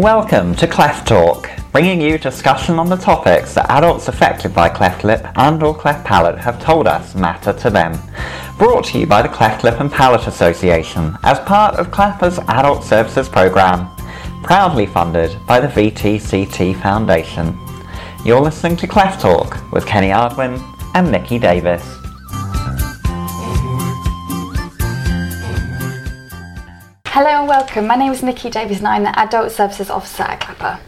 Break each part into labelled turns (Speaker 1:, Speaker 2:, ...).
Speaker 1: Welcome to Cleft Talk, bringing you discussion on the topics that adults affected by cleft lip and or cleft palate have told us matter to them. Brought to you by the Cleft Lip and Palate Association as part of CLAPA's Adult Services Programme, proudly funded by the VTCT Foundation. You're listening to Cleft Talk with Kenny Ardwin and Nicky Davis.
Speaker 2: Hello and welcome. My name is Nicky Davies and I'm the Adult Services Officer at CLAPA.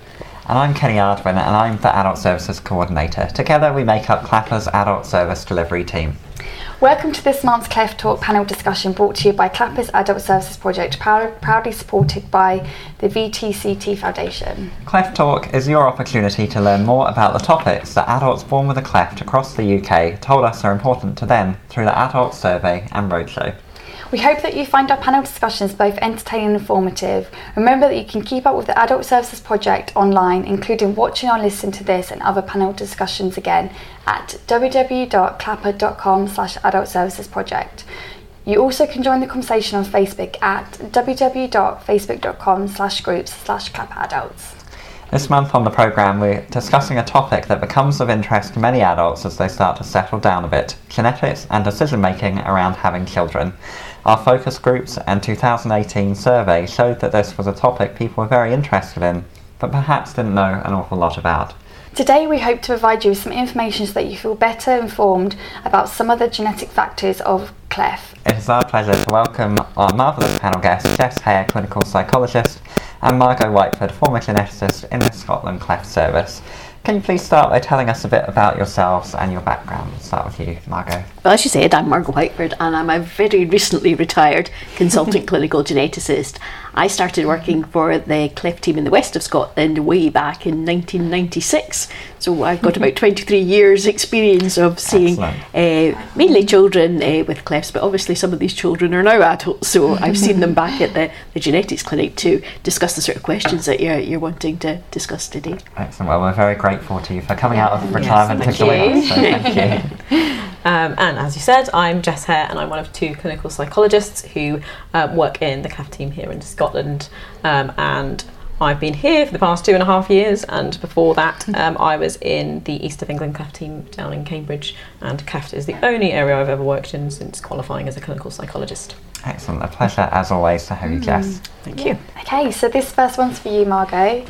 Speaker 1: And I'm Kenny Ardwin and I'm the Adult Services Coordinator. Together we make up CLAPA's Adult Service Delivery Team.
Speaker 2: Welcome to this month's Cleft Talk panel discussion brought to you by CLAPA's Adult Services Project, proud, proudly supported by the VTCT Foundation.
Speaker 1: Cleft Talk is your opportunity to learn more about the topics that adults born with a cleft across the UK told us are important to them through the Adult Survey and Roadshow.
Speaker 2: We hope that you find our panel discussions both entertaining and informative. Remember that you can keep up with the Adult Services Project online, including watching or listening to this and other panel discussions again at www.clapa.com slash adult services project. You also can join the conversation on Facebook at www.facebook.com slash groups slash clapperadults.
Speaker 1: This month on the programme, we're discussing a topic that becomes of interest to many adults as they start to settle down a bit genetics and decision making around having children. Our focus groups and 2018 survey showed that this was a topic people were very interested in, but perhaps didn't know an awful lot about.
Speaker 2: Today, we hope to provide you with some information so that you feel better informed about some of the genetic factors of cleft.
Speaker 1: It is our pleasure to welcome our marvellous panel guests, Jess Hare, clinical psychologist, and Margo Whiteford, former geneticist in the Scotland Cleft Service. Can you please start by telling us a bit about yourselves and your background? Let's start with you, Margo.
Speaker 3: Well, as you said, I'm Margo Whiteford and I'm a very recently retired consultant clinical geneticist. I started working for the cleft team in the west of Scotland way back in 1996. So I've got about 23 years' experience of seeing uh, mainly children uh, with clefts, but obviously some of these children are now adults. So I've seen them back at the, the genetics clinic to discuss the sort of questions that you're, you're wanting to discuss today.
Speaker 1: Excellent. Well, we're very grateful to you for coming out of retirement yes, to join us. So thank
Speaker 4: you. Um, and as you said, I'm Jess Hare, and I'm one of two clinical psychologists who um, work in the cleft team here in Scotland. Um, and I've been here for the past two and a half years, and before that, um, I was in the East of England cleft team down in Cambridge. And cleft is the only area I've ever worked in since qualifying as a clinical psychologist.
Speaker 1: Excellent. A pleasure, as always, to have you, Jess.
Speaker 4: Thank you.
Speaker 2: Okay, so this first one's for you, Margo.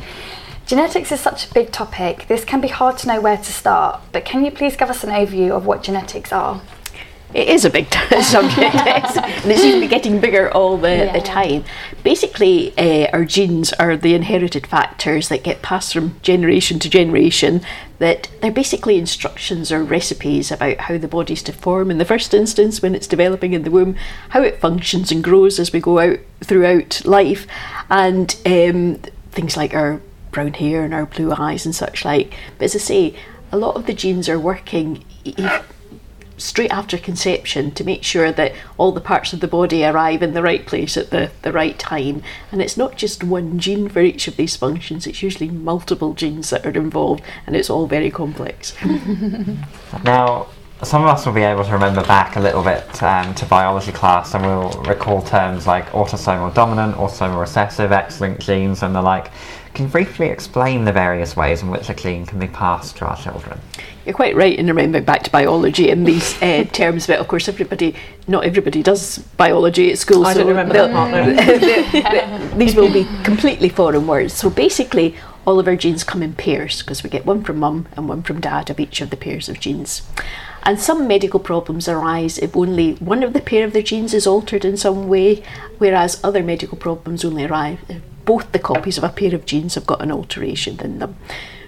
Speaker 2: Genetics is such a big topic, this can be hard to know where to start, but can you please give us an overview of what genetics are?
Speaker 3: It is a big subject, and it seems to be getting bigger all the, yeah. the time. Basically, uh, our genes are the inherited factors that get passed from generation to generation. That they're basically instructions or recipes about how the body's to form in the first instance when it's developing in the womb, how it functions and grows as we go out throughout life, and um, things like our brown hair and our blue eyes and such like. But as I say, a lot of the genes are working straight after conception to make sure that all the parts of the body arrive in the right place at the, the right time. And it's not just one gene for each of these functions, it's usually multiple genes that are involved, and it's all very complex.
Speaker 1: now, some of us will be able to remember back a little bit um, to biology class and we'll recall terms like autosomal dominant, autosomal recessive, X-linked genes and the like. Can you briefly explain the various ways in which a gene can be passed to our children?
Speaker 3: You're quite right in remembering back to biology and these uh, terms, but of course, everybody, not everybody does biology at school.
Speaker 4: I so don't remember that
Speaker 3: part. these will be completely foreign words. So basically, all of our genes come in pairs because we get one from mum and one from dad of each of the pairs of genes. And some medical problems arise if only one of the pair of the genes is altered in some way, whereas other medical problems only arise if both the copies of a pair of genes have got an alteration in them.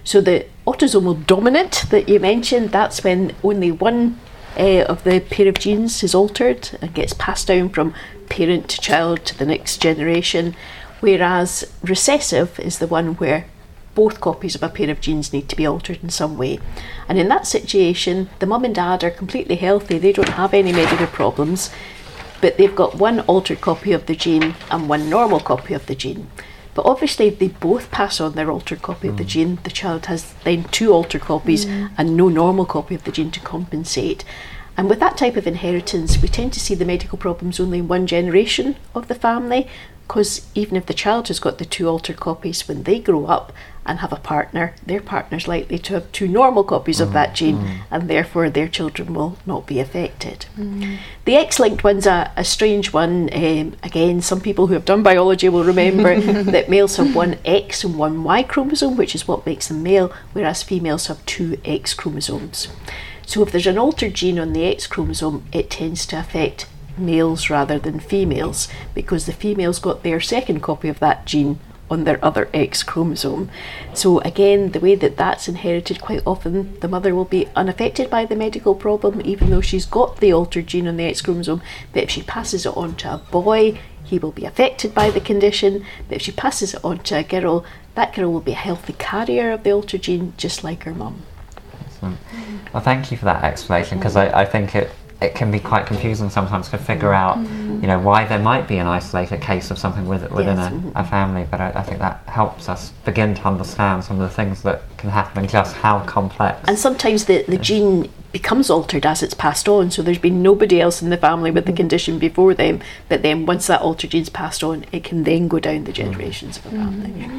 Speaker 3: So the autosomal dominant that you mentioned, that's when only one uh, of the pair of genes is altered and gets passed down from parent to child to the next generation. Whereas recessive is the one where both copies of a pair of genes need to be altered in some way. And in that situation, the mum and dad are completely healthy, they don't have any medical problems but they've got one altered copy of the gene and one normal copy of the gene. But obviously, if they both pass on their altered copy mm. of the mm. gene, the child has then two altered copies mm. and no normal copy of the gene to compensate. And with that type of inheritance, we tend to see the medical problems only in one generation of the family, because even if the child has got the two altered copies when they grow up and have a partner, their partner's likely to have two normal copies of that mm. gene, mm. and therefore their children will not be affected. Mm. The X linked one's a, a strange one. Um, again, some people who have done biology will remember that males have one X and one Y chromosome, which is what makes them male, whereas females have two X chromosomes. So if there's an altered gene on the X chromosome, it tends to affect males rather than females because the females got their second copy of that gene on their other X chromosome. So again, the way that that's inherited, quite often the mother will be unaffected by the medical problem, even though she's got the altered gene on the X chromosome. But if she passes it on to a boy, he will be affected by the condition. But if she passes it on to a girl, that girl will be a healthy carrier of the altered gene, just like her mum.
Speaker 1: Well, thank you for that explanation because I, I think it it can be quite confusing sometimes to figure mm. out, mm. you know, why there might be an isolated case of something with, within
Speaker 3: Yes.
Speaker 1: a, mm-hmm. a family. But I, I think that helps us begin to understand some of the things that can happen and just how complex.
Speaker 3: And sometimes the, the gene becomes altered as it's passed on, so there's been nobody else in the family with the mm. condition before them, but then once that altered gene's passed on, it can then go down the generations of a family.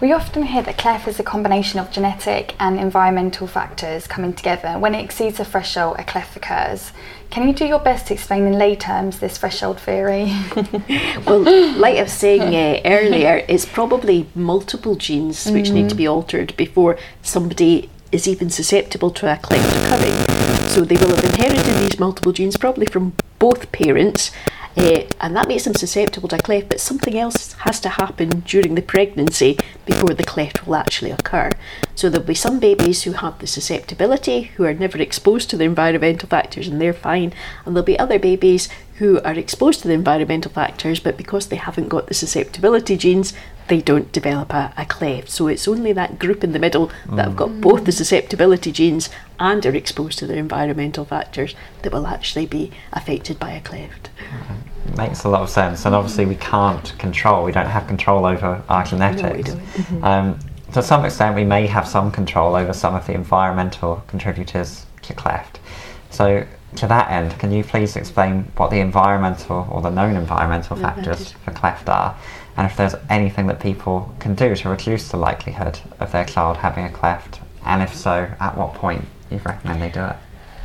Speaker 2: We often hear that cleft is a combination of genetic and environmental factors coming together. When it exceeds a threshold, a cleft occurs. Can you do your best to explain in lay terms this threshold theory?
Speaker 3: Well, like I was saying uh, earlier, it's probably multiple genes which need to be altered before somebody is even susceptible to a cleft occurring. So they will have inherited these multiple genes probably from both parents. Uh, and that makes them susceptible to a cleft, but something else has to happen during the pregnancy before the cleft will actually occur. So there'll be some babies who have the susceptibility, who are never exposed to the environmental factors and they're fine, and there'll be other babies who are exposed to the environmental factors, but because they haven't got the susceptibility genes, they don't develop a, a cleft. So it's only that group in the middle that have got both the susceptibility genes and are exposed to the environmental factors that will actually be affected by a cleft.
Speaker 1: makes a lot of sense. And obviously, we can't control. We don't have control over our genetics.
Speaker 3: don't.
Speaker 1: Um, to some extent, we may have some control over some of the environmental contributors to cleft. So, to that end, can you please explain what the environmental or the known environmental factors for cleft are, and if there's anything that people can do to reduce the likelihood of their child having a cleft, and if so, at what point you recommend they do it?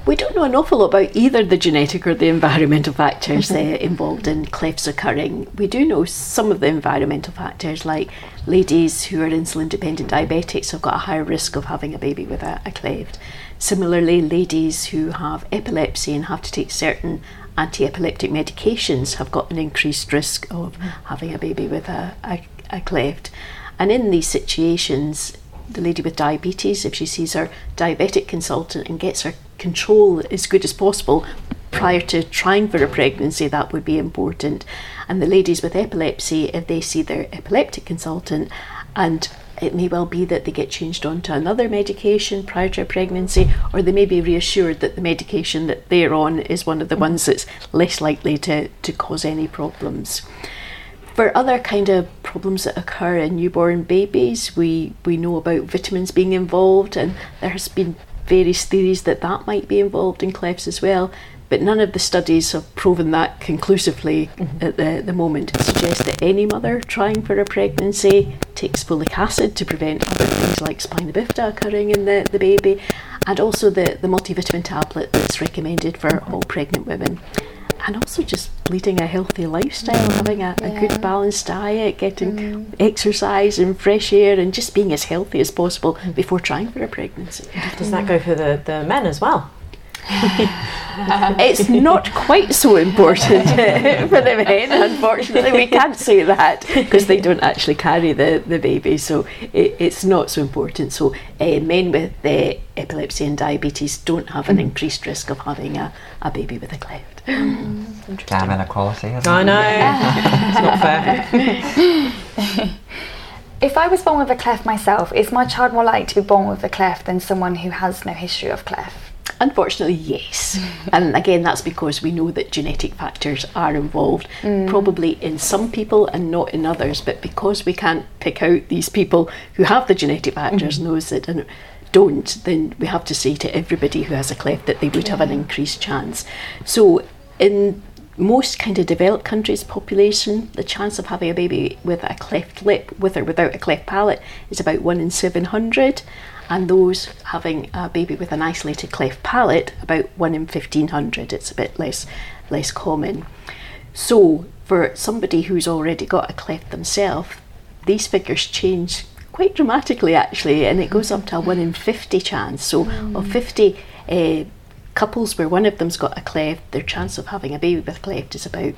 Speaker 3: We don't know an awful lot about either the genetic or the environmental factors uh, involved in clefts occurring. We do know some of the environmental factors, like ladies who are insulin dependent diabetics have got a higher risk of having a baby with a, a cleft. Similarly, ladies who have epilepsy and have to take certain anti epileptic medications have got an increased risk of having a baby with a, a, a cleft. And in these situations, the lady with diabetes, if she sees her diabetic consultant and gets her control as good as possible prior to trying for a pregnancy, that would be important. And the ladies with epilepsy, if they see their epileptic consultant and it may well be that they get changed on to another medication prior to a pregnancy, or they may be reassured that the medication that they're on is one of the ones that's less likely to, to cause any problems. For other kind of problems that occur in newborn babies, we, we know about vitamins being involved, and there has been various theories that that might be involved in clefts as well. But none of the studies have proven that conclusively mm-hmm. at the, the moment. It suggests that any mother trying for a pregnancy takes folic acid to prevent other things like spina bifida occurring in the, the baby, and also the, the multivitamin tablet that's recommended for all pregnant women. And also just leading a healthy lifestyle, mm. having a, a good balanced diet, getting mm. exercise and fresh air, and just being as healthy as possible mm. before trying for a pregnancy.
Speaker 4: Does that go for the, the men as well?
Speaker 3: it's not quite so important for the men, unfortunately. We can't say that because they don't actually carry the, the baby, so it, it's not so important. So, uh, men with uh, epilepsy and diabetes don't have an increased risk of having a, a baby with a cleft.
Speaker 1: Damn inequality. Isn't
Speaker 4: I know. it's not fair.
Speaker 2: if I was born with a cleft myself, is my child more likely to be born with a cleft than someone who has no history of cleft?
Speaker 3: Unfortunately, yes. and again, that's because we know that genetic factors are involved, mm. probably in some people and not in others. But because we can't pick out these people who have the genetic factors and mm-hmm. those that don't- then we have to say to everybody who has a cleft that they would have an increased chance. So, in most kind of developed countries' population, the chance of having a baby with a cleft lip, with or without a cleft palate, is about one in 700. And those having a baby with an isolated cleft palate, about one in 1500. It's a bit less, less common. So, for somebody who's already got a cleft themselves, these figures change quite dramatically actually, and it goes up to a 1 in 50 chance. So, of 50 uh, couples where one of them's got a cleft, their chance of having a baby with cleft is about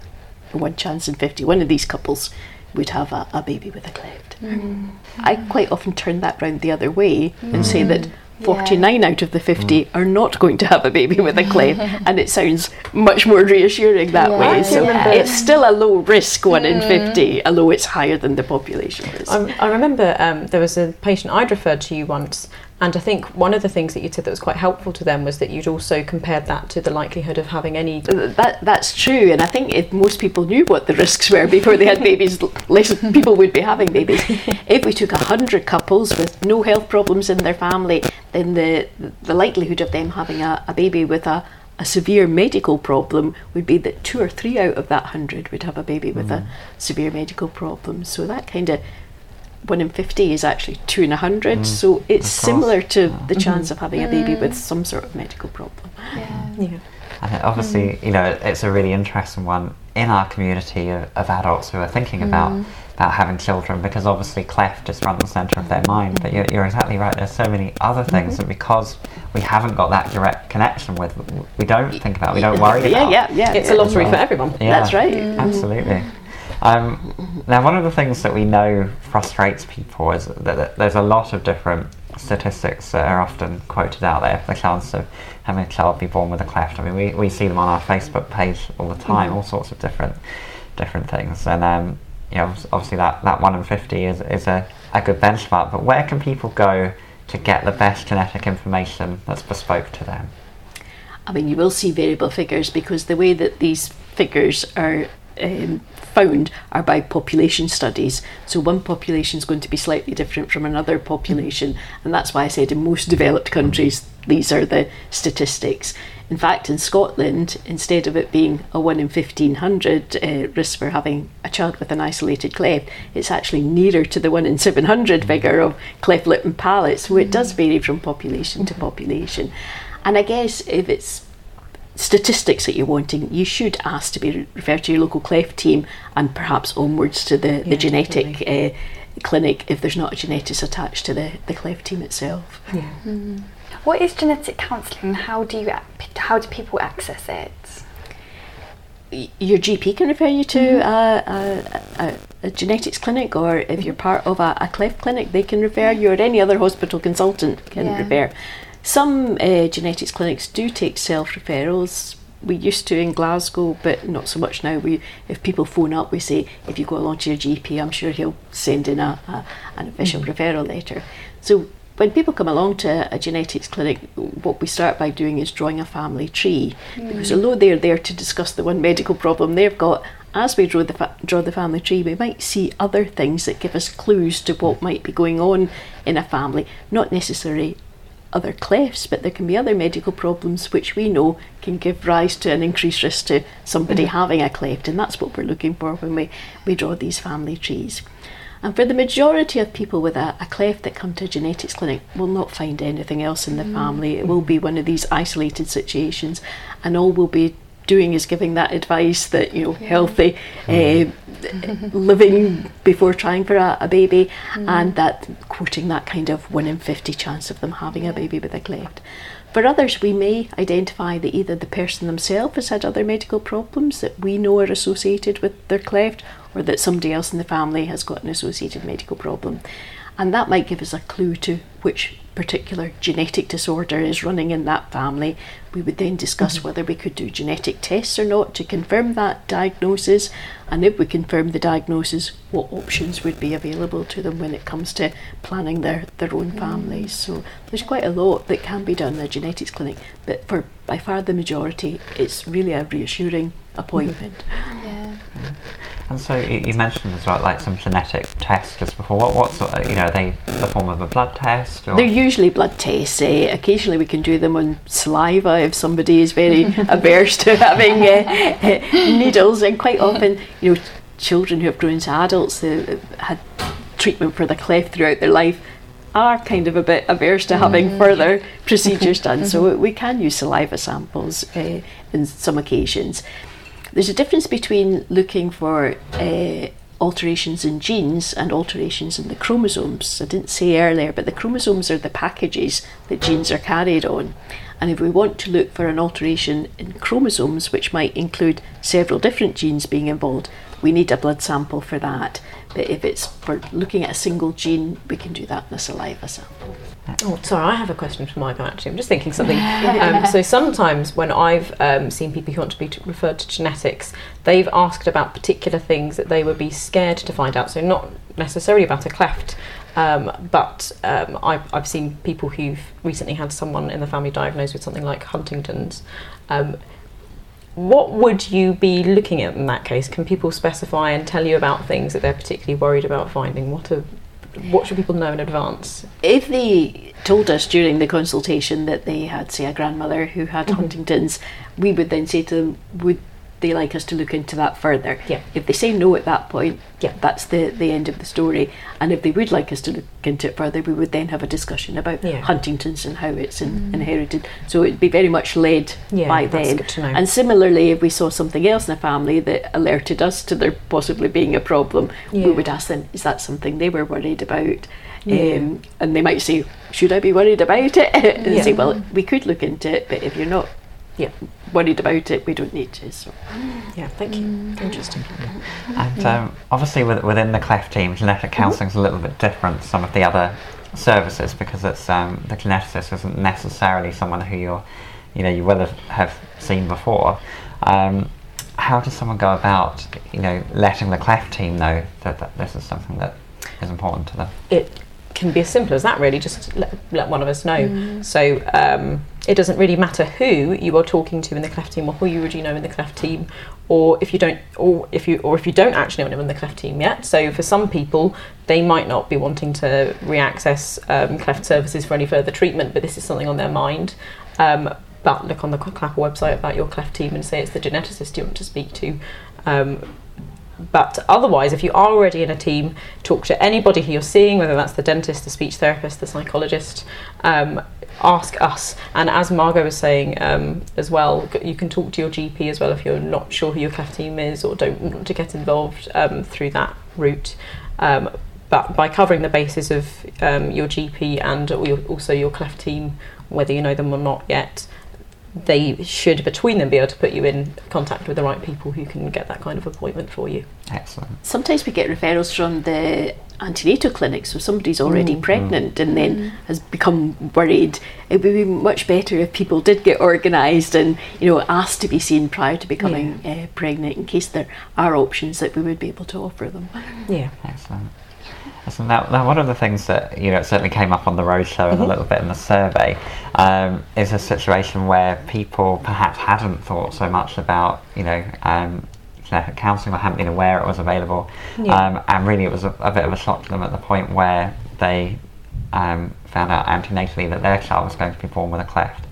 Speaker 3: one chance in 50. One of these couples would have a, a baby with a cleft. Mm. I quite often turn that round the other way and say mm. that 49 out of the 50 mm. are not going to have a baby with a cleft, and it sounds much more reassuring that
Speaker 2: Yeah.
Speaker 3: way. So
Speaker 2: Yeah.
Speaker 3: it's still a low risk, 1 in 50, although it's higher than the population risk.
Speaker 4: I, I remember um, there was a patient I'd referred to you once, and I think one of the things that you said that was quite helpful to them was that you'd also compared that to the likelihood of having any.
Speaker 3: That that's true, and I think if most people knew what the risks were before they had babies, less people would be having babies. If we took hundred couples with no health problems in their family, then the the likelihood of them having a, a baby with a a severe medical problem would be that two or three out of that hundred would have a baby with a mm. severe medical problem. So that kind of one in 50 is actually two in a hundred. Mm. So it's similar to the mm-hmm. chance of having a baby mm. with some sort of medical problem.
Speaker 2: Yeah.
Speaker 4: Yeah.
Speaker 1: And it obviously, mm. you know, it's a really interesting one in our community of, of adults who are thinking about about having children because obviously cleft is front and centre of their mind. But you're, you're exactly right. There's so many other mm-hmm. things that because we haven't got that direct connection with, we don't think about, we don't worry
Speaker 3: Yeah,
Speaker 1: about.
Speaker 3: yeah, yeah. Yeah.
Speaker 4: It's
Speaker 3: yeah.
Speaker 4: a lottery for everyone.
Speaker 1: Yeah.
Speaker 3: That's right.
Speaker 1: Absolutely. Um, now, one of the things that we know frustrates people is that that there's a lot of different statistics that are often quoted out there for the chance of having a child be born with a cleft. I mean, we, we see them on our Facebook page all the time, all sorts of different different things. And um, you know, obviously that, that one in fifty is is a, a good benchmark. But where can people go to get the best genetic information that's bespoke to them?
Speaker 3: I mean, you will see variable figures because the way that these figures are um, found are by population studies. So one population is going to be slightly different from another population, and that's why I said in most developed countries these are the statistics. In fact, in Scotland, instead of it being a 1 in 1500 uh, risk for having a child with an isolated cleft, it's actually nearer to the 1 in 700 figure of cleft lip and palate. So it does vary from population to population. And I guess if it's statistics that you're wanting, you should ask to be referred to your local cleft team and perhaps onwards to the, the genetic uh, clinic if there's not a geneticist attached to the, the cleft team itself. Yeah. Mm-hmm.
Speaker 2: What is genetic counselling? How do you how do people access it?
Speaker 3: Your GP can refer you to mm-hmm. a, a, a, a genetics clinic, or if you're mm-hmm. part of a, a cleft clinic, they can refer you, or any other hospital consultant can
Speaker 2: Yeah.
Speaker 3: refer. Some uh, genetics clinics do take self referrals. We used to in Glasgow, but not so much now. We, if people phone up, we say, if you go along to your GP, I'm sure he'll send in a, a an official referral letter. So when people come along to a genetics clinic, what we start by doing is drawing a family tree. Because although they're there to discuss the one medical problem they've got, as we draw the fa- draw the family tree, we might see other things that give us clues to what might be going on in a family. Not necessarily other clefts, but there can be other medical problems which we know can give rise to an increased risk to somebody mm-hmm. having a cleft, and that's what we're looking for when we, we draw these family trees. And for the majority of people with a, a cleft that come to a genetics clinic, will not find anything else in the mm-hmm. family. It will be one of these isolated situations, and all we'll be doing is giving that advice that you know healthy uh, living before trying for a, a baby, and that quoting that kind of one in fifty chance of them having a baby with a cleft. For others, we may identify that either the person themselves has had other medical problems that we know are associated with their cleft, or that somebody else in the family has got an associated medical problem. And that might give us a clue to which particular genetic disorder is running in that family. We would then discuss mm-hmm. whether we could do genetic tests or not to confirm that diagnosis. And if we confirm the diagnosis, what options would be available to them when it comes to planning their, their own mm. families. So there's quite a lot that can be done in a genetics clinic, but for by far the majority, it's really a reassuring appointment.
Speaker 2: Yeah.
Speaker 1: And so you, mentioned as well, like some genetic tests just before. What, what sort of, you know, are they the form of a blood test? Or?
Speaker 3: They're usually blood tests. Uh, occasionally, we can do them on saliva if somebody is very averse to having uh, needles. And quite often, you know, children who have grown to adults that had treatment for the cleft throughout their life are kind of a bit averse to having
Speaker 2: Mm.
Speaker 3: further procedures done. So we can use saliva samples uh, in some occasions. There's a difference between looking for uh, alterations in genes and alterations in the chromosomes. I didn't say earlier, but the chromosomes are the packages that genes are carried on. And if we want to look for an alteration in chromosomes, which might include several different genes being involved, we need a blood sample for that. But if it's for looking at a single gene, we can do that in a saliva sample.
Speaker 4: Oh, sorry, I have a question for Michael actually. I'm just thinking something. um, so sometimes when I've um, seen people who want to be t- referred to genetics, they've asked about particular things that they would be scared to find out. So not necessarily about a cleft, um, but um, I've, I've seen people who've recently had someone in the family diagnosed with something like Huntington's. Um, what would you be looking at in that case? Can people specify and tell you about things that they're particularly worried about finding? What are what should people know in advance?
Speaker 3: If they told us during the consultation that they had, say, a grandmother who had mm-hmm. Huntington's, we would then say to them, would they like us to look into that further?
Speaker 4: Yeah.
Speaker 3: If they say no at that point,
Speaker 4: Yeah.
Speaker 3: that's the, the end of the story. And if they would like us to look into it further, we would then have a discussion about
Speaker 4: Yeah.
Speaker 3: Huntington's and how it's in, inherited. So it'd be very much led
Speaker 4: Yeah,
Speaker 3: by
Speaker 4: that's
Speaker 3: them.
Speaker 4: good to know.
Speaker 3: And similarly, if we saw something else in the family that alerted us to there possibly being a problem,
Speaker 4: Yeah.
Speaker 3: we would ask them, is that something they were worried about?
Speaker 4: Yeah.
Speaker 3: Um, and they might say, should I be worried about it? and
Speaker 4: Yeah.
Speaker 3: say, well, we could look into it, but if you're not
Speaker 4: Yeah.
Speaker 3: worried about it, we don't need to. So.
Speaker 4: Yeah, thank you. Interesting.
Speaker 1: And um, obviously, with, within the cleft team, genetic counselling is a little bit different to some of the other services because it's um, the geneticist isn't necessarily someone who you're, you know, you will have, have seen before. Um, how does someone go about, you know, letting the cleft team know that, that this is something that is important to them?
Speaker 4: It can be as simple as that, really. Just let, let one of us know. So um, it doesn't really matter who you are talking to in the cleft team, or who you already know in the cleft team, or if you don't, or if you, or if you don't actually know anyone in the cleft team yet. So for some people, they might not be wanting to reaccess um, cleft services for any further treatment, but this is something on their mind. Um, but look on the CLAPA website about your cleft team and say it's the geneticist you want to speak to. Um, but otherwise, if you are already in a team, talk to anybody who you're seeing, whether that's the dentist, the speech therapist, the psychologist. Um, ask us. And as Margo was saying um, as well, you can talk to your GP as well if you're not sure who your cleft team is or don't want to get involved um, through that route. Um, but by covering the basis of um, your GP and also your cleft team, whether you know them or not yet, they should between them be able to put you in contact with the right people who can get that kind of appointment for you.
Speaker 1: Excellent.
Speaker 3: Sometimes we get referrals from the antenatal clinic, so somebody's already pregnant and then has become worried. It would be much better if people did get organised and you know asked to be seen prior to becoming uh, pregnant, in case there are options that we would be able to offer them.
Speaker 4: Yeah.
Speaker 1: Excellent. Excellent. Now, now, one of the things that you know certainly came up on the roadshow and a little bit in the survey um, is a situation where people perhaps hadn't thought so much about you know um, counselling or hadn't been aware it was available,
Speaker 4: Yeah.
Speaker 1: um, and really it was a, a bit of a shock to them at the point where they um, found out antenatally that their child was going to be born with a cleft.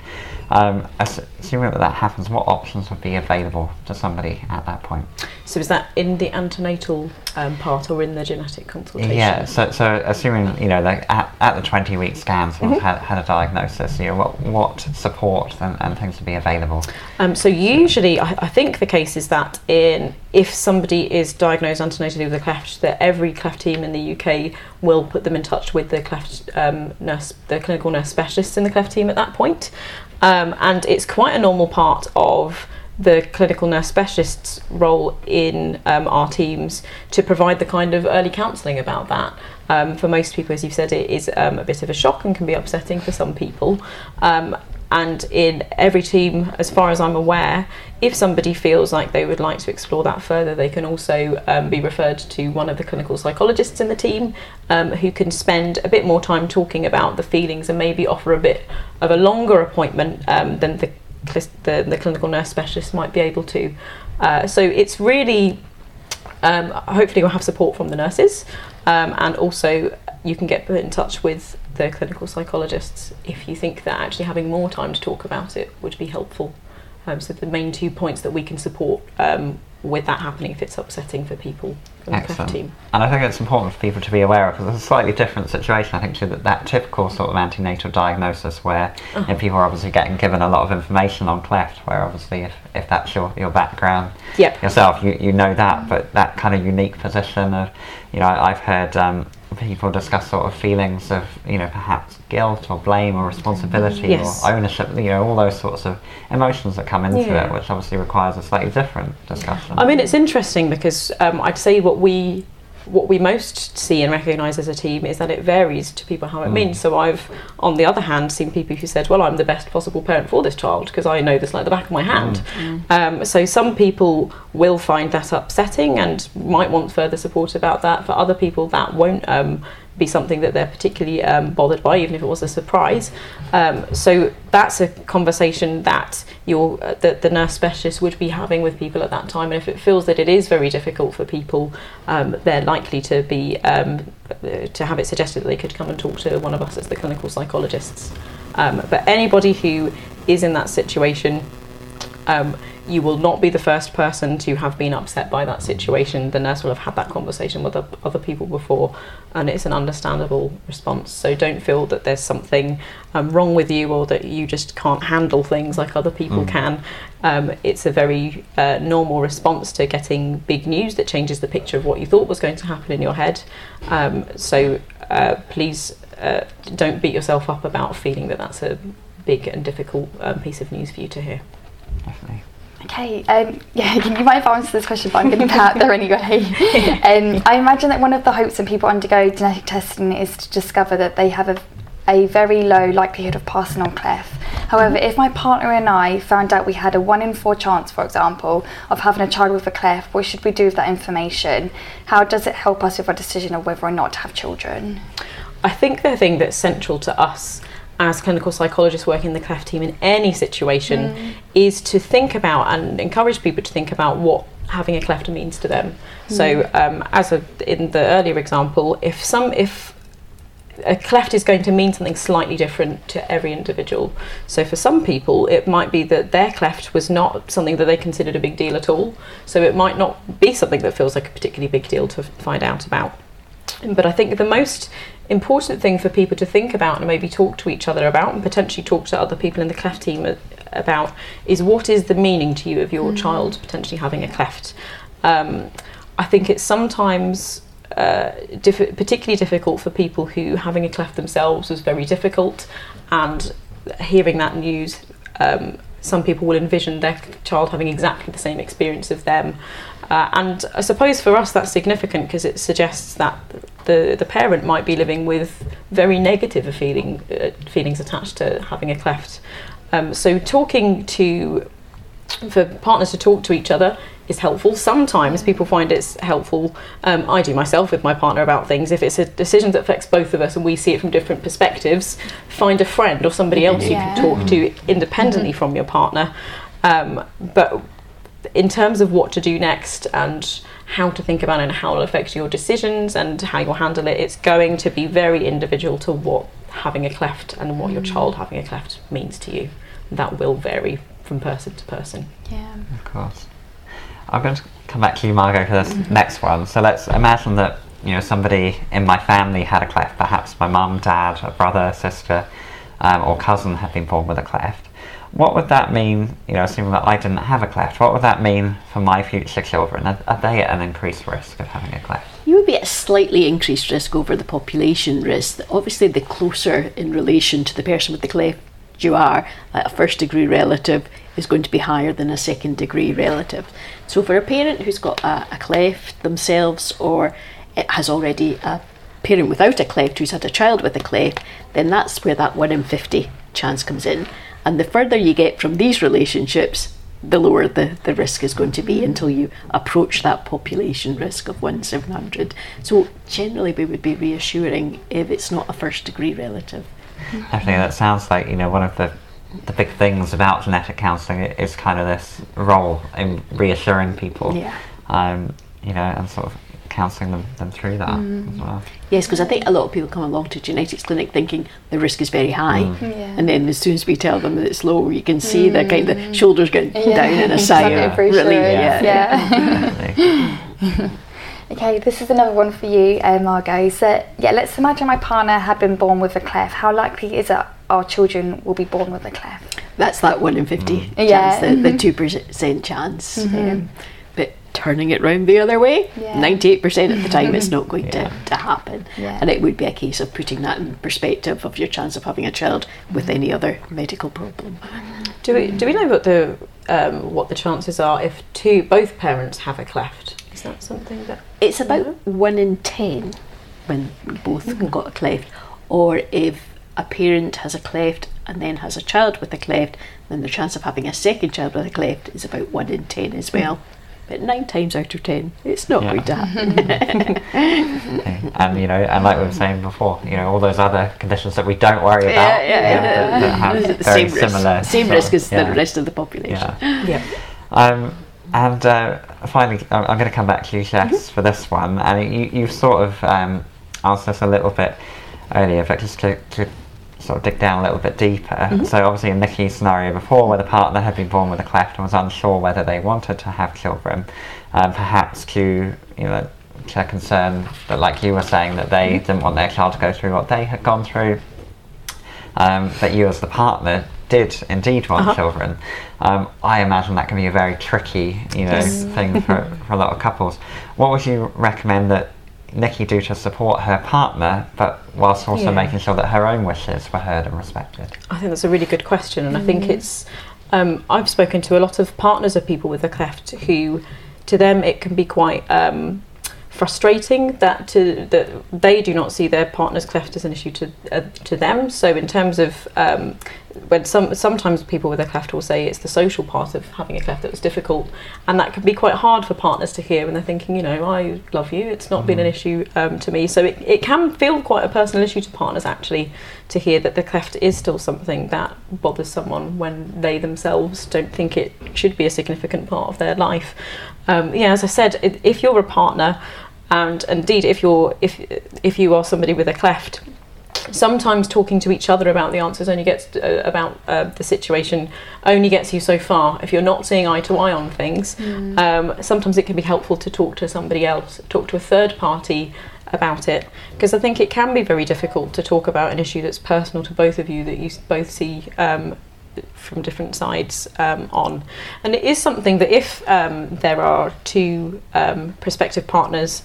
Speaker 1: Um, ass- assuming that that happens, what options would be available to somebody at that point?
Speaker 4: So is that in the antenatal um, part or in the genetic consultation?
Speaker 1: Yeah, so, so assuming, you know, like at, at the 20 week scan, someone's had, had a diagnosis, you know, what, what support and, and things would be available?
Speaker 4: Um, so usually, I, I think the case is that in if somebody is diagnosed antenatally with a cleft, that every cleft team in the UK will put them in touch with the cleft um, nurse, the clinical nurse specialists in the cleft team at that point. Um, and it's quite a normal part of the clinical nurse specialist's role in um, our teams to provide the kind of early counselling about that. Um, for most people, as you've said, it is um, a bit of a shock and can be upsetting for some people. Um, and in every team, as far as I'm aware, if somebody feels like they would like to explore that further, they can also um, be referred to one of the clinical psychologists in the team um, who can spend a bit more time talking about the feelings and maybe offer a bit of a longer appointment um, than the, the, the clinical nurse specialist might be able to. Uh, so it's really Um, hopefully, we'll have support from the nurses, um, and also you can get put in touch with the clinical psychologists if you think that actually having more time to talk about it would be helpful. Um, so the main two points that we can support um, with that happening if it's upsetting for people from the
Speaker 1: Excellent.
Speaker 4: team.
Speaker 1: And I think it's important for people to be aware of because it's a slightly different situation. I think to that, that typical sort of antenatal diagnosis where you know, people are obviously getting given a lot of information on cleft, where obviously if, if that's your, your background
Speaker 4: Yep.
Speaker 1: yourself, you, you know that, but that kind of unique position of, you know, I've heard um, people discuss sort of feelings of, you know, perhaps guilt or blame or responsibility
Speaker 4: Yes.
Speaker 1: or ownership, you know, all those sorts of emotions that come into
Speaker 4: Yeah.
Speaker 1: it, which obviously requires a slightly different discussion.
Speaker 4: I mean, it's interesting because um, I'd say what we what we most see and recognise as a team is that it varies to people how it
Speaker 1: Mm.
Speaker 4: means. So I've, on the other hand, seen people who said, "Well, I'm the best possible parent for this child because I know this like the back of my hand." Um, so some people will find that upsetting and might want further support about that. For other people, that won't. Um, be something that they're particularly um, bothered by, even if it was a surprise. Um, so that's a conversation that your uh, the, the nurse specialist would be having with people at that time. And if it feels that it is very difficult for people, um, they're likely to be um, to have it suggested that they could come and talk to one of us as the clinical psychologists. Um, but anybody who is in that situation. You will not be the first person to have been upset by that situation. The nurse will have had that conversation with other people before, and it's an understandable response. So don't feel that there's something um, wrong with you or that you just can't handle things like other people
Speaker 1: Mm.
Speaker 4: can. Um, it's a very uh, normal response to getting big news that changes the picture of what you thought was going to happen in your head. Um, so uh, please uh, don't beat yourself up about feeling that that's a big and difficult um, piece of news for you to hear.
Speaker 1: Definitely.
Speaker 2: Okay, um, yeah, you might have answered this question, but I'm going to put it out there anyway. Um, I imagine that one of the hopes when people undergo genetic testing is to discover that they have a, a very low likelihood of passing on cleft. However, if my partner and I found out we had a one in four chance, for example, of having a child with a cleft, what should we do with that information? How does it help us with our decision of whether or not to have children?
Speaker 4: I think the thing that's central to us as clinical psychologists working in the cleft team in any situation is to think about and encourage people to think about what having a cleft means to them. So, um, as a, in the earlier example, if some if a cleft is going to mean something slightly different to every individual. So for some people, it might be that their cleft was not something that they considered a big deal at all. So it might not be something that feels like a particularly big deal to find out about. But I think the most important thing for people to think about and maybe talk to each other about and potentially talk to other people in the cleft team about is what is the meaning to you of your child potentially having a cleft. Um, I think it's sometimes uh, diff- particularly difficult for people who having a cleft themselves was very difficult, and hearing that news, um, some people will envision their child having exactly the same experience of them. Uh, and I suppose for us that's significant because it suggests that the, the parent might be living with very negative feeling, uh, feelings attached to having a cleft. Um, so talking to for partners to talk to each other is helpful. Sometimes people find it's helpful. Um, I do myself with my partner about things. If it's a decision that affects both of us and we see it from different perspectives, find a friend or somebody else you can talk to independently from your partner. Um, but in terms of what to do next and how to think about it and how it'll affect your decisions and how you'll handle it, it's going to be very individual to what having a cleft and what your child having a cleft means to you. That will vary from person to person.
Speaker 2: Yeah.
Speaker 1: Of course. I'm going to come back to you, Margo, for this
Speaker 2: Mm-hmm.
Speaker 1: next one. So let's imagine that you know somebody in my family had a cleft. Perhaps my mum, dad, a brother, sister, um, or cousin had been born with a cleft. What would that mean? You know, assuming that I didn't have a cleft, what would that mean for my future children? Are, are they at an increased risk of having a cleft?
Speaker 3: You would be at a slightly increased risk over the population risk. Obviously, the closer in relation to the person with the cleft you are, a first degree relative is going to be higher than a second degree relative. So, for a parent who's got a, a cleft themselves or it has already a parent without a cleft who's had a child with a cleft, then that's where that 1 in 50 chance comes in. And the further you get from these relationships, the lower the, the risk is going to be mm-hmm. until you approach that population risk of 1 700. So generally we would be reassuring if it's not a first degree relative.
Speaker 1: Definitely, that sounds like you know one of the the big things about genetic counselling is kind of this role in reassuring people.
Speaker 2: Yeah.
Speaker 1: Um, you know, and sort of counselling them, them through that mm. as well.
Speaker 3: Yes, because I think a lot of people come along to genetics clinic thinking the risk is very high, mm.
Speaker 2: Yeah.
Speaker 3: and then as soon as we tell them that it's low, you can see mm. the kind of shoulders getting down in a sigh
Speaker 2: Something
Speaker 3: of
Speaker 2: pretty
Speaker 3: relief. Yeah.
Speaker 2: yeah.
Speaker 1: Definitely.
Speaker 2: Okay, this is another one for you, uh, Margo. So, yeah, let's imagine my partner had been born with a cleft. How likely is it our children will be born with a cleft?
Speaker 3: That's that one in fifty
Speaker 2: Mm. Yeah.
Speaker 3: chance, the, the two percent chance. Um, but turning it round the other way,
Speaker 2: Yeah.
Speaker 3: ninety-eight percent of the time, it's not going
Speaker 1: Yeah.
Speaker 3: to, to happen.
Speaker 2: Yeah.
Speaker 3: And it would be a case of putting that in perspective of your chance of having a child with any other medical problem.
Speaker 4: Do we do we know what the um, what the chances are if two both parents have a cleft? Is that something that
Speaker 3: It's about one in ten when both
Speaker 2: Mm-hmm.
Speaker 3: got a cleft, or if a parent has a cleft and then has a child with a cleft, then the chance of having a second child with a cleft is about one in ten as well. But nine times out of ten, it's not
Speaker 1: Yeah.
Speaker 3: going to happen.
Speaker 1: And you know, and like we were saying before, you know, all those other conditions that we don't worry about,
Speaker 3: yeah, yeah,
Speaker 1: you know, that, that have
Speaker 3: the
Speaker 1: very
Speaker 3: same
Speaker 1: similar,
Speaker 3: risk, same risk
Speaker 1: of-
Speaker 3: as
Speaker 1: yeah,
Speaker 3: the rest of the population.
Speaker 1: Yeah.
Speaker 4: yeah
Speaker 1: Um, and uh, finally, I'm, I'm going to come back to you, Jess, for this one. And you, you've sort of um, answered this a little bit earlier, but just to, to sort of dig down a little bit deeper. So, obviously, in Nicky's scenario before, where the partner had been born with a cleft and was unsure whether they wanted to have children, um, perhaps to you know to concern that, like you were saying, that they didn't want their child to go through what they had gone through um, that you as the partner did indeed want
Speaker 4: Uh-huh.
Speaker 1: children. Um, I imagine that can be a very tricky, you know,
Speaker 4: Yes.
Speaker 1: thing for, for a lot of couples. What would you recommend that Nicky do to support her partner, but whilst also
Speaker 4: Yeah.
Speaker 1: making sure that her own wishes were heard and respected?
Speaker 4: I think that's a really good question, and I think it's. Um, I've spoken to a lot of partners of people with a cleft who, to them, it can be quite um, frustrating that to that they do not see their partner's cleft as an issue to uh, to them. So in terms of um, when some sometimes people with a cleft will say it's the social part of having a cleft that was difficult, and that can be quite hard for partners to hear when they're thinking, you know, I love you. It's not been an issue um, to me. So it, it can feel quite a personal issue to partners actually to hear that the cleft is still something that bothers someone when they themselves don't think it should be a significant part of their life. Um, yeah, as I said, if you're a partner, and indeed if you're if if you are somebody with a cleft, sometimes talking to each other about the answers only gets uh, about uh, the situation only gets you so far. If you're not seeing eye to eye on things um, sometimes it can be helpful to talk to somebody else talk to a third party about it. Because I think it can be very difficult to talk about an issue that's personal to both of you that you both see um, from different sides um, on. And it is something that if um, there are two um, prospective partners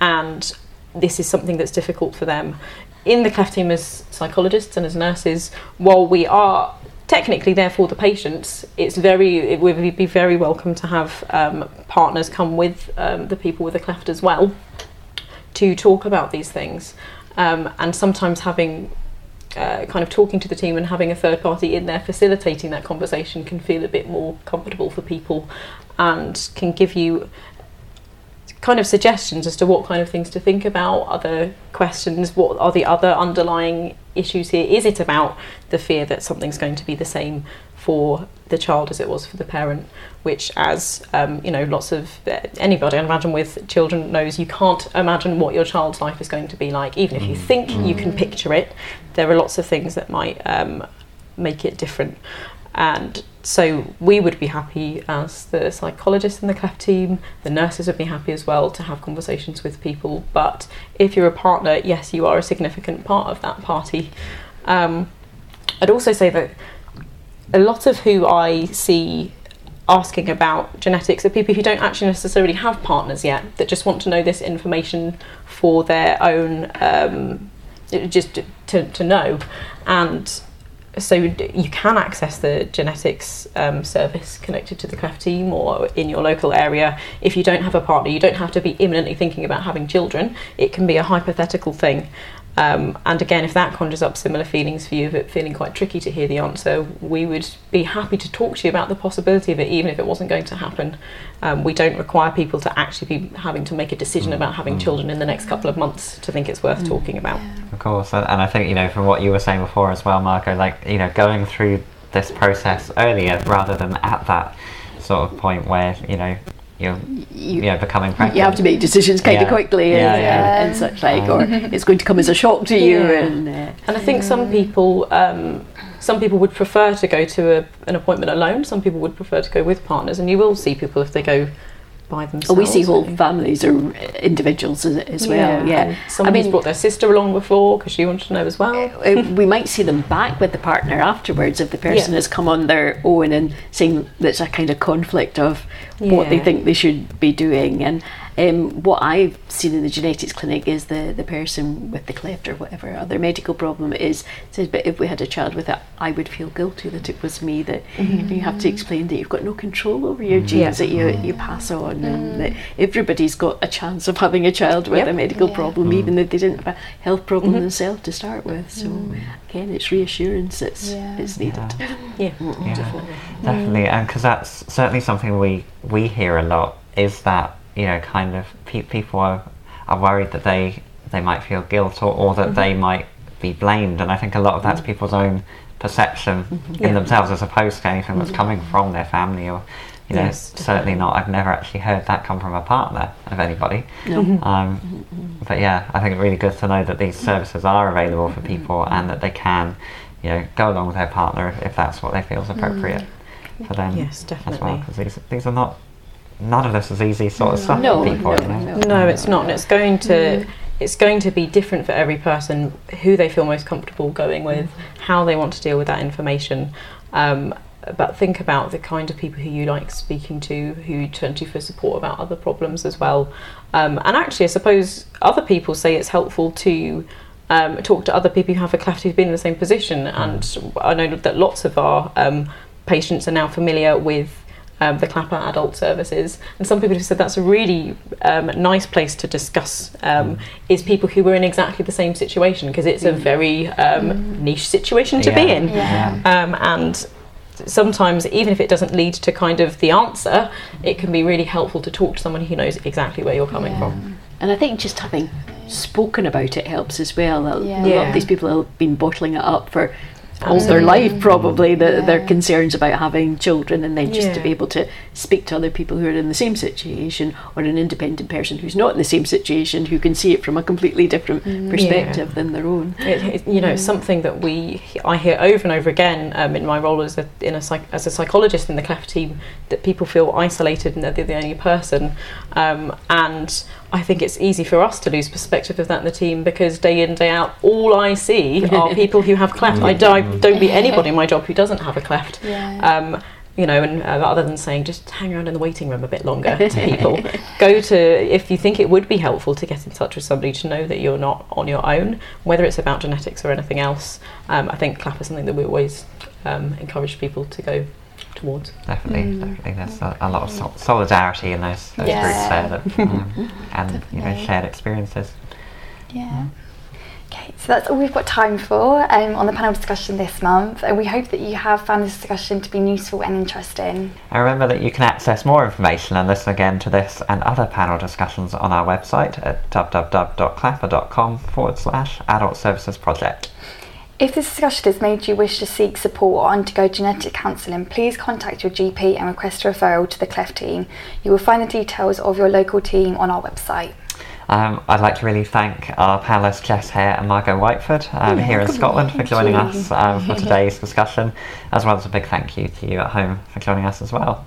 Speaker 4: and this is something that's difficult for them, in the cleft team as psychologists and as nurses, while we are technically there for the patients, it's very it would be very welcome to have um, partners come with um, the people with a cleft as well to talk about these things. Um, and sometimes having uh, kind of talking to the team and having a third party in there facilitating that conversation can feel a bit more comfortable for people and can give you kind of suggestions as to what kind of things to think about, other questions, what are the other underlying issues here? Is it about the fear that something's going to be the same for the child as it was for the parent? Which, as um, you know, lots of uh, anybody, I imagine, with children knows you can't imagine what your child's life is going to be like. Even if you think you can picture it, there are lots of things that might um, make it different. And so we would be happy as the psychologist in the cleft team, the nurses would be happy as well to have conversations with people. But if you're a partner, yes, you are a significant part of that party. Um, I'd also say that a lot of who I see asking about genetics are people who don't actually necessarily have partners yet, that just want to know this information for their own, um, just to, to know. And so you can access the genetics um, service connected to the cleft team or in your local area. If you don't have a partner you don't have to be imminently thinking about having children. It can be a hypothetical thing um, and again if that conjures up similar feelings for you of it feeling quite tricky to hear the answer we would be happy to talk to you about the possibility of it even if it wasn't going to happen. Um, we don't require people to actually be having to make a decision about having children in the next couple of months to think it's worth talking about.
Speaker 1: Of course, and, and I think you know from what you were saying before as well, Margo. Like you know, going through this process earlier rather than at that sort of point where you know you're
Speaker 3: You-
Speaker 1: you know becoming pregnant.
Speaker 3: You have to make decisions kind of quickly
Speaker 1: Yeah,
Speaker 3: and,
Speaker 1: yeah.
Speaker 3: and such like, or it's going to come as a shock to you.
Speaker 4: Yeah.
Speaker 3: And uh,
Speaker 4: And I think some people, um, some people would prefer to go to a, an appointment alone. Some people would prefer to go with partners, and you will see people if they go by themselves.
Speaker 3: oh, we see whole families or individuals as, as well. Yeah,
Speaker 4: and Someone
Speaker 3: I mean-
Speaker 4: brought their sister along before because she wanted to know as well.
Speaker 3: uh, we might see them back with the partner afterwards if the person
Speaker 4: Yeah.
Speaker 3: has come on their own and saying there's a kind of conflict of what they think they should be doing. And um, what I've seen in the genetics clinic is the, the person with the cleft or whatever other medical problem is says, but if we had a child with it, I would feel guilty that it was me. That mm-hmm. you have to explain that you've got no control over your mm-hmm. genes that you you pass on, and mm-hmm. that everybody's got a chance of having a child with
Speaker 4: Yep.
Speaker 3: a medical
Speaker 2: Yeah.
Speaker 3: problem, even if they didn't have a health problem themselves to start with. So again, it's reassurance that's
Speaker 2: Yeah.
Speaker 3: it's needed.
Speaker 4: Yeah,
Speaker 1: Yeah.
Speaker 4: definitely.
Speaker 1: Definitely, and because that's certainly something we we hear a lot is that you know kind of pe- people are are worried that they they might feel guilt or, or that they mm-hmm. might be blamed, and I think a lot of that's mm-hmm. people's own perception mm-hmm. in
Speaker 4: Yeah.
Speaker 1: themselves as opposed to anything that's coming from their family or. You know,
Speaker 4: Yes,
Speaker 1: certainly not. I've never actually heard that come from a partner of anybody.
Speaker 3: No.
Speaker 1: Um, but yeah, I think it's really good to know that these services are available for people and that they can, you know, go along with their partner if, if that's what they feel is appropriate for them.
Speaker 4: Yes,
Speaker 1: As well, because these these are not none of this is easy sort of stuff
Speaker 3: No,
Speaker 1: for people.
Speaker 3: no,
Speaker 1: you
Speaker 3: no.
Speaker 4: No, it's not. And it's going to it's going to be different for every person who they feel most comfortable going with, how they want to deal with that information. Um, but think about the kind of people who you like speaking to, who you turn to for support about other problems as well. Um, and actually, I suppose other people say it's helpful to um, talk to other people who have a cleft who've been in the same position. And I know that lots of our um, patients are now familiar with um, the CLAPA Adult Services, and some people have said that's a really um, nice place to discuss. Um, is people who were in exactly the same situation because it's a very um, niche situation to be in,
Speaker 2: Yeah.
Speaker 4: um, and sometimes even if it doesn't lead to kind of the answer, it can be really helpful to talk to someone who knows exactly where you're coming from.
Speaker 3: And I think just having spoken about it helps as well. A,
Speaker 2: Yeah.
Speaker 3: a lot
Speaker 4: Yeah.
Speaker 3: of these people have been bottling it up for all their life, probably, the, their concerns about having children, and then just to be able to speak to other people who are in the same situation, or an independent person who's not in the same situation, who can see it from a completely different perspective than their own.
Speaker 4: It, it, you know, something that we I hear over and over again um, in my role as a in a psych, as a psychologist in the cleft team that people feel isolated and that they're the only person, um, and I think it's easy for us to lose perspective of that in the team because day in day out, all I see are people who have cleft. I don't, don't meet anybody in my job who doesn't have a cleft.
Speaker 2: Yeah.
Speaker 4: Um, you know, and uh, other than saying just hang around in the waiting room a bit longer to people, go to if you think it would be helpful to get in touch with somebody to know that you're not on your own, whether it's about genetics or anything else. Um, I think CLAPA is something that we always um, encourage people to go towards.
Speaker 1: Definitely, definitely. There's a, a lot of sol- solidarity in those, those
Speaker 2: Yeah.
Speaker 1: groups there, that, um, and you know, shared experiences.
Speaker 2: Yeah. Okay, so that's all we've got time for um, on the panel discussion this month, and we hope that you have found this discussion to be useful and interesting.
Speaker 1: And remember that you can access more information and listen again to this and other panel discussions on our website at www.clapa.com forward slash adult services project.
Speaker 2: If this discussion has made you wish to seek support or undergo genetic counselling, please contact your GP and request a referral to the cleft team. You will find the details of your local team on our website.
Speaker 1: Um, I'd like to really thank our panellists Jess Hare and Margo Whiteford um,
Speaker 3: Yeah,
Speaker 1: here in Scotland for joining
Speaker 3: you.
Speaker 1: us um, for today's discussion, as well as a big thank you to you at home for joining us as well.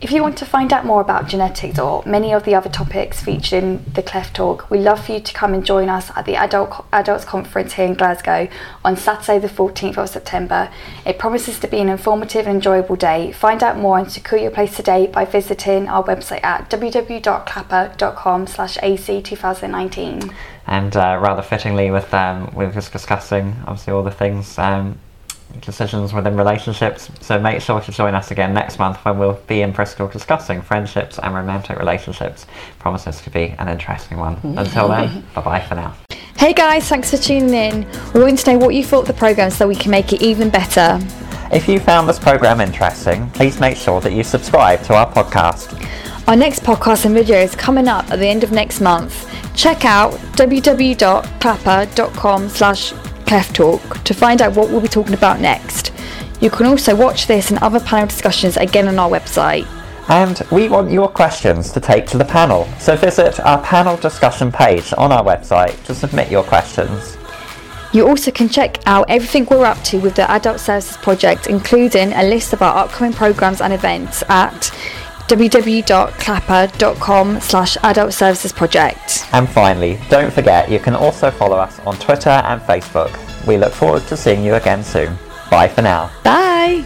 Speaker 2: If you want to find out more about genetics or many of the other topics featured in the Cleft Talk, we'd love for you to come and join us at the Adult Adults Conference here in Glasgow on Saturday, the 14th of September. It promises to be an informative and enjoyable day. Find out more and secure your place today by visiting our website at www.clapa.com slash AC 2019.
Speaker 1: And uh, rather fittingly, with um, we were just discussing obviously all the things, um, decisions within relationships. So make sure to join us again next month when we'll be in Bristol discussing friendships and romantic relationships. Promises to be an interesting one. Mm-hmm. Until then, bye bye for now.
Speaker 2: Hey guys, thanks for tuning in. We want to know what you thought of the programme so we can make it even better.
Speaker 1: If you found this program interesting, please make sure that you subscribe to our podcast.
Speaker 2: Our next podcast and video is coming up at the end of next month. Check out www.clapa.com slash clefttalk to find out what we'll be talking about next. You can also watch this and other panel discussions again on our website.
Speaker 1: And we want your questions to take to the panel, so visit our panel discussion page on our website to submit your questions.
Speaker 2: You also can check out everything we're up to with the Adult Services Project, including a list of our upcoming programmes and events at www.clapa.com slash adult services project.
Speaker 1: And finally, don't forget you can also follow us on Twitter and Facebook. We look forward to seeing you again soon. Bye for now.
Speaker 2: Bye!